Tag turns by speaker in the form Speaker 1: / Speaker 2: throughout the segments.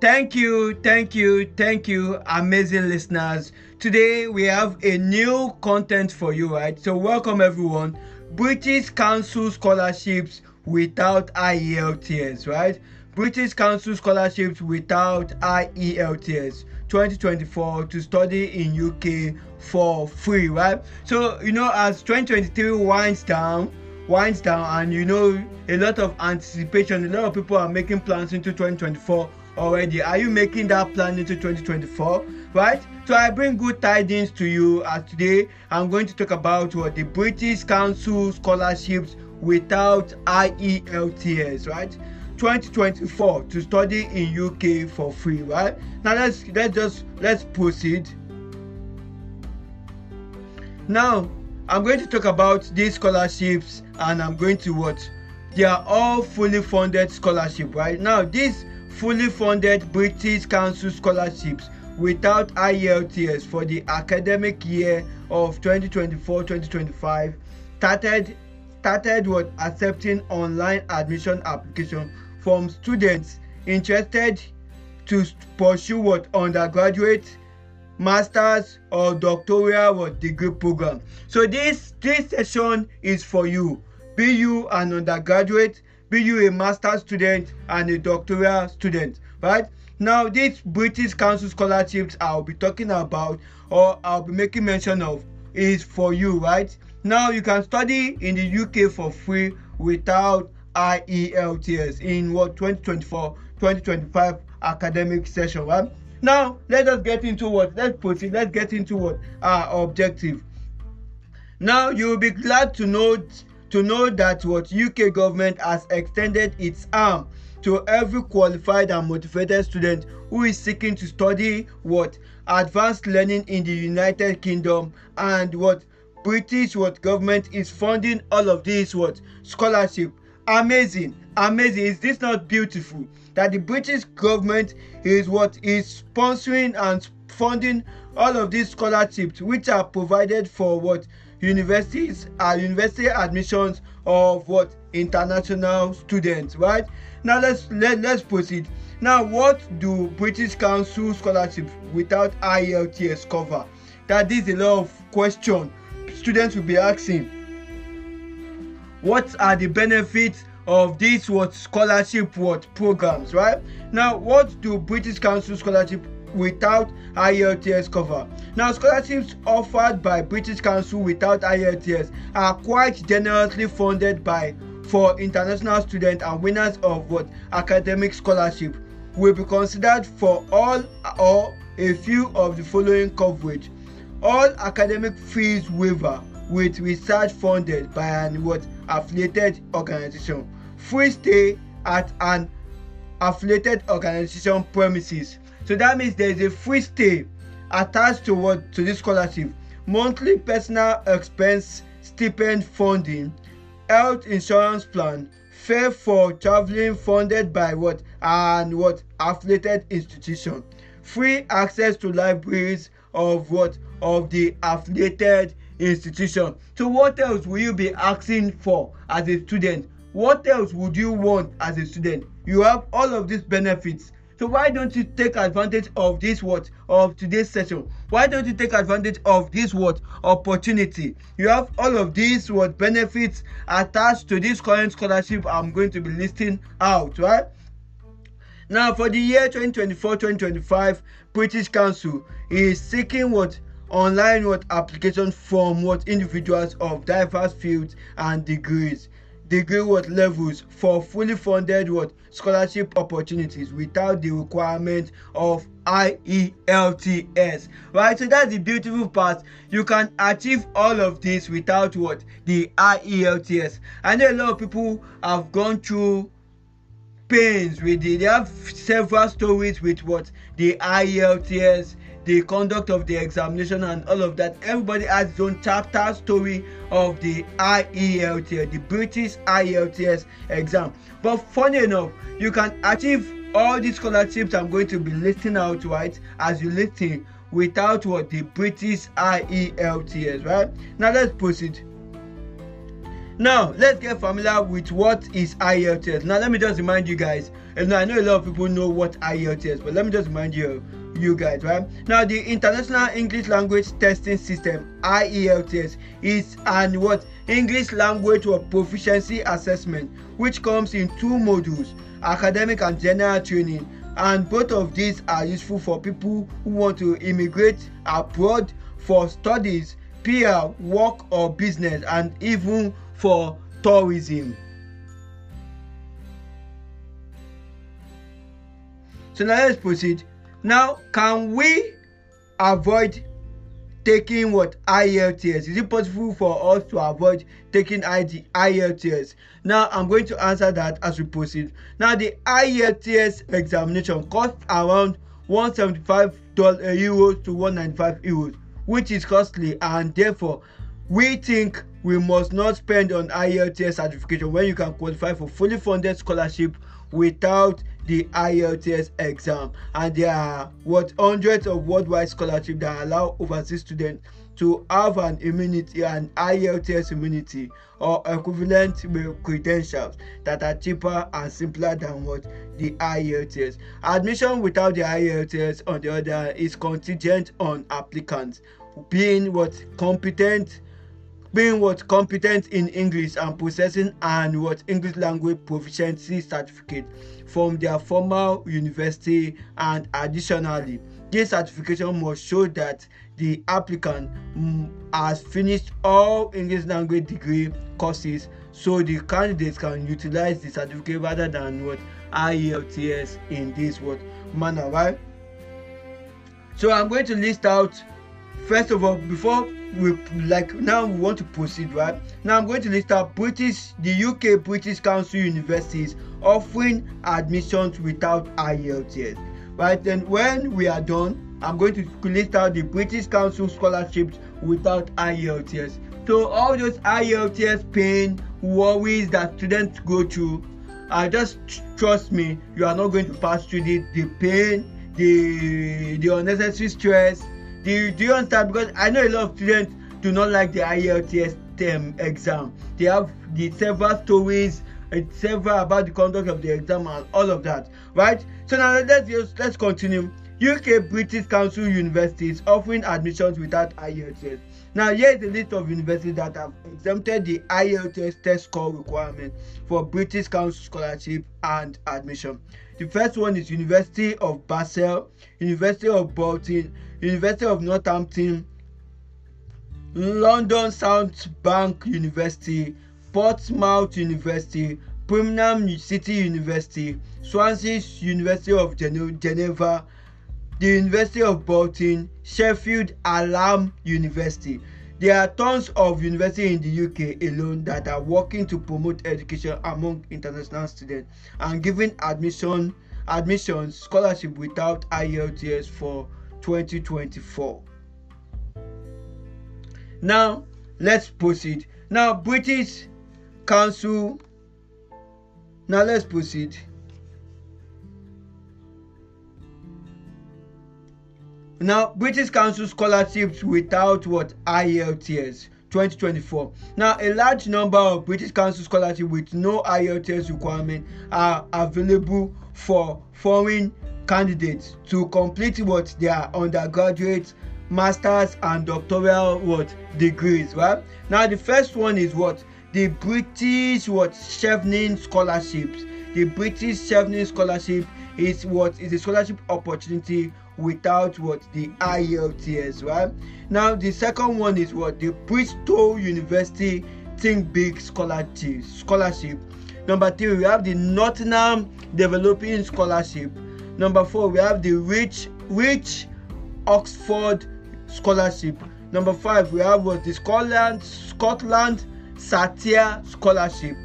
Speaker 1: Thank you, thank you, thank you, amazing listeners. Today we have a new content for you, right? So, welcome everyone. British Council scholarships without IELTS, right? British Council scholarships without IELTS 2024 to study in UK for free, right? So, you know, as 2023 winds down, winds down, and you know, a lot of anticipation, a lot of people are making plans into 2024 already. Are you making that plan into 2024? Right? So I bring good tidings to you as today I'm going to talk about what the British Council scholarships without IELTS, right? 2024 to study in UK for free, right? Now let's let's just let's proceed. Now I'm going to talk about these scholarships and I'm going to what they are all fully funded scholarship, right? Now this fully funded British Council scholarships without IELTS for the academic year of 2024-2025 started started what accepting online admission application from students interested to pursue what undergraduate masters or doctoral or degree program. So this this session is for you. Be you an undergraduate be you a master student and a doctoral student right? Now these british council scholarships i'll be talking about or i'll be making mention of is for you right? Now you can study in the uk for free without ielts in what 2024 2025 academic session right? Now let us get into what let's proceed let's get into what our objective. Now you will be glad to know to know that what UK government has extended its arm to every qualified and motivated student who is seeking to study what? Advanced learning in the United Kingdom and what? British what? Government is funding all of these what? Scholarship. Amazing. Amazing. Is this not beautiful? That the British government is what? Is sponsoring and funding all of these scholarships which are provided for what universities are university admissions of what? International students right? Now let's let, let's proceed. Now what do british council scholarships without ielts cover? That is a lot of question students will be asking. What are the benefits of these what scholarship what programs right? Now what do british council scholarship without IELTS cover. Now, scholarships offered by British Council without IELTS are quite generously funded by for international students and winners of what academic scholarship will be considered for all or a few of the following coverage. All academic fees waiver with research funded by an what affiliated organization. Free stay at an affiliated organization premises so that means there is a free stay attached to what to this scholarship. Monthly personal expense stipend funding health insurance plan fare for travelling funded by what and what affiliated institution. Free access to libraries of what of the affiliated institution. So what else will you be asking for as a student? What else would you want as a student? You have all of these benefits so why don't you take advantage of this what? Of today's session. Why don't you take advantage of this what? Opportunity. You have all of these what benefits attached to this current scholarship i'm going to be listing out right? Now for the year 2024-2025 british council is seeking what? Online what application from what? Individuals of diverse fields and degrees degree what levels for fully funded what? Scholarship opportunities without the requirement of IELTS right so that's the beautiful part. You can achieve all of this without what? The IELTS I know a lot of people have gone through pains with the they have several stories with what? The IELTS the conduct of the examination and all of that everybody has its own chapter story of the IELTS the British IELTS exam but funny enough you can achieve all these scholarships I'm going to be listing out right as you listen without what the British IELTS right now let's proceed now let's get familiar with what is IELTS. Now let me just remind you guys. And I know a lot of people know what IELTS, but let me just remind you you guys, right? Now, the International English Language Testing System (IELTS) is an what English language or proficiency assessment, which comes in two modules: academic and general training. And both of these are useful for people who want to immigrate abroad for studies, PR, work, or business, and even for tourism. So now let's proceed. Now, can we avoid taking what IELTS? Is it possible for us to avoid taking ID, IELTS? Now, I'm going to answer that as we proceed. Now, the IELTS examination costs around 175 euros to 195 euros, which is costly, and therefore, we think we must not spend on IELTS certification when you can qualify for fully funded scholarship without the IELTS exam and there are what hundreds of worldwide scholarships that allow overseas students to have an immunity and IELTS immunity or equivalent credentials that are cheaper and simpler than what the IELTS. Admission without the IELTS on the other is contingent on applicants being what competent being what competent in English and possessing and what English language proficiency certificate from their former university and additionally this certification must show that the applicant um, has finished all English language degree courses so the candidates can utilize the certificate rather than what IELTS in this what manner right? So I'm going to list out first of all before we like now we want to proceed right? Now i'm going to list out british the uk british council universities offering admissions without ielts right then when we are done i'm going to list out the british council scholarships without ielts so all those ielts pain worries that students go through uh, just trust me you are not going to pass through the, the pain the the unnecessary stress do you, do you understand? Because i know a lot of students do not like the ielts exam. They have the several stories and several about the conduct of the exam and all of that right? So now let's just let's continue. Uk british council universities offering admissions without ielts now here is a list of universities that have exempted the ielts test score requirement for british council scholarship and admission. The first one is university of basel university of bolton University of Northampton, London South Bank University, Portsmouth University, Birmingham City University, Swansea University of Geneva, the University of Bolton, Sheffield Hallam University. There are tons of universities in the UK alone that are working to promote education among international students and giving admission admissions scholarship without IELTS for 2024. Now, let's proceed. Now, British Council. Now, let's proceed. Now, British Council scholarships without what? IELTS 2024. Now, a large number of British Council scholarships with no IELTS requirement are available for foreign candidates to complete what? Their undergraduate masters and doctoral what? Degrees right? Now the first one is what? The british what? Chevening scholarships. The british chevening scholarship is what? Is a scholarship opportunity without what? The ielts right now the second one is what? The bristol university think big scholarship scholarship. Number three we have the nottingham developing scholarship. Number four, we have the Rich Reach Oxford Scholarship. Number five, we have what? The Scotland Scotland Saltire Scholarship.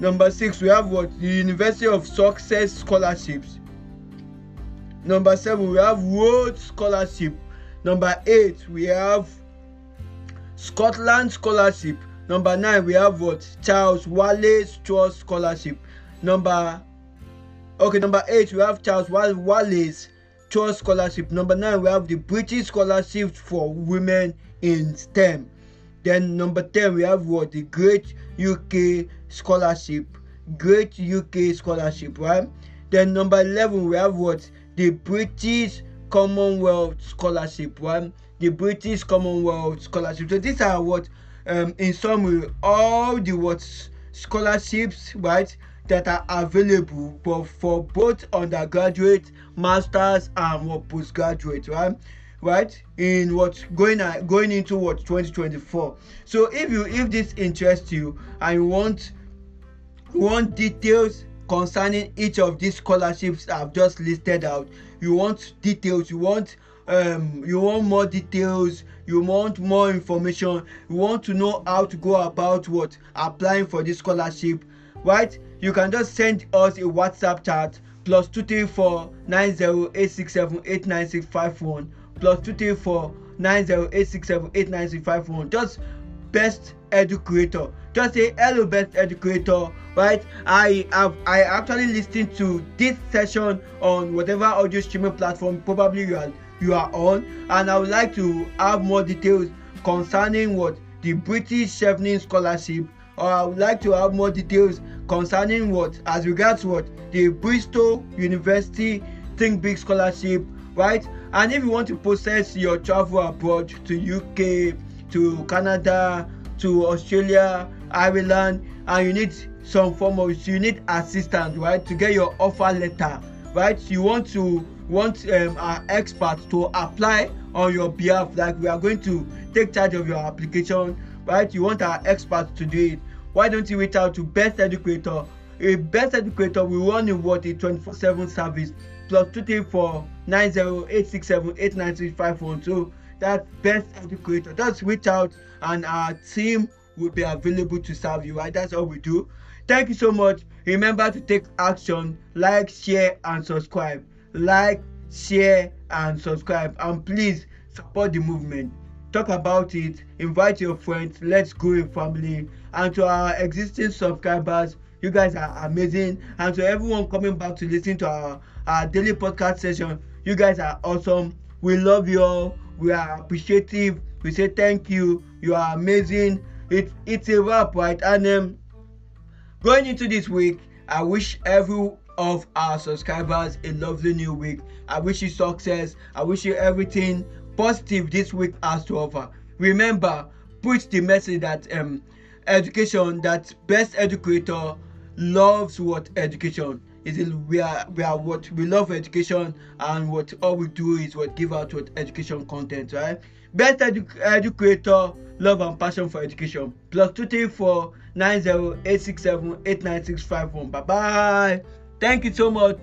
Speaker 1: Number six, we have what? The University of Sussex Scholarships. Number seven, we have Rhodes Scholarship. Number eight, we have Scotland Scholarship. Number nine, we have what Charles Wallace Trust Scholarship. Number Okay, number eight, we have Charles Wallace Trust Scholarship. Number nine, we have the British Scholarship for Women in STEM. Then number 10, we have what? The Great UK scholarship. Great UK scholarship, right? Then number 11, we have what? The British Commonwealth Scholarship, right? The British Commonwealth Scholarship. So these are what, um, in summary, all the what scholarships, right? that are available for, for both undergraduate, masters, and what postgraduate, right? Right in what going going into what 2024. So if you if this interests you and you want want details concerning each of these scholarships I've just listed out, you want details, you want um you want more details you want more information you want to know how to go about what applying for this scholarship right? You can just send us a whatsapp chat plus two three four nine zero eight six seven eight nine six five one plus two three four nine zero eight six seven eight nine six five one. Just best educator. Just say hello best educator right? I have i actually listened to this session on whatever audio streaming platform probably you are you are on and i would like to have more details concerning what the british chevening scholarship or i would like to have more details concerning what as regards what the bristol university think big scholarship right? And if you want to process your travel abroad to uk to canada to australia ireland and you need some form of you need assistance right to get your offer letter right? You want to want um, our expert to apply on your behalf like we are going to take charge of your application right? You want our expert to do it. Why don't you reach out to best educator? A best educator will run in what a twenty-four seven service plus two three four nine zero eight six seven eight nine three five one so that best educator just reach out and our team will be available to serve you right? That's all we do. Thank you so much. Remember to take action like share and subscribe. Like share and subscribe. And please support the movement. Talk about it. Invite your friends. Let's grow a family. And to our existing subscribers you guys are amazing. And to everyone coming back to listen to our our daily podcast session you guys are awesome. We love you all we are appreciative. We say thank you. You are amazing. It it's a wrap right and um, going into this week i wish every of our subscribers a lovely new week. I wish you success. I wish you everything positive this week has to offer. Remember, preach the message that um, education, that best educator loves what education is. It, we are we are what we love education, and what all we do is what give out what education content, right? Best edu- educator love and passion for education. Plus two three four nine zero eight six seven eight nine six five one. Bye bye. Thank you so much.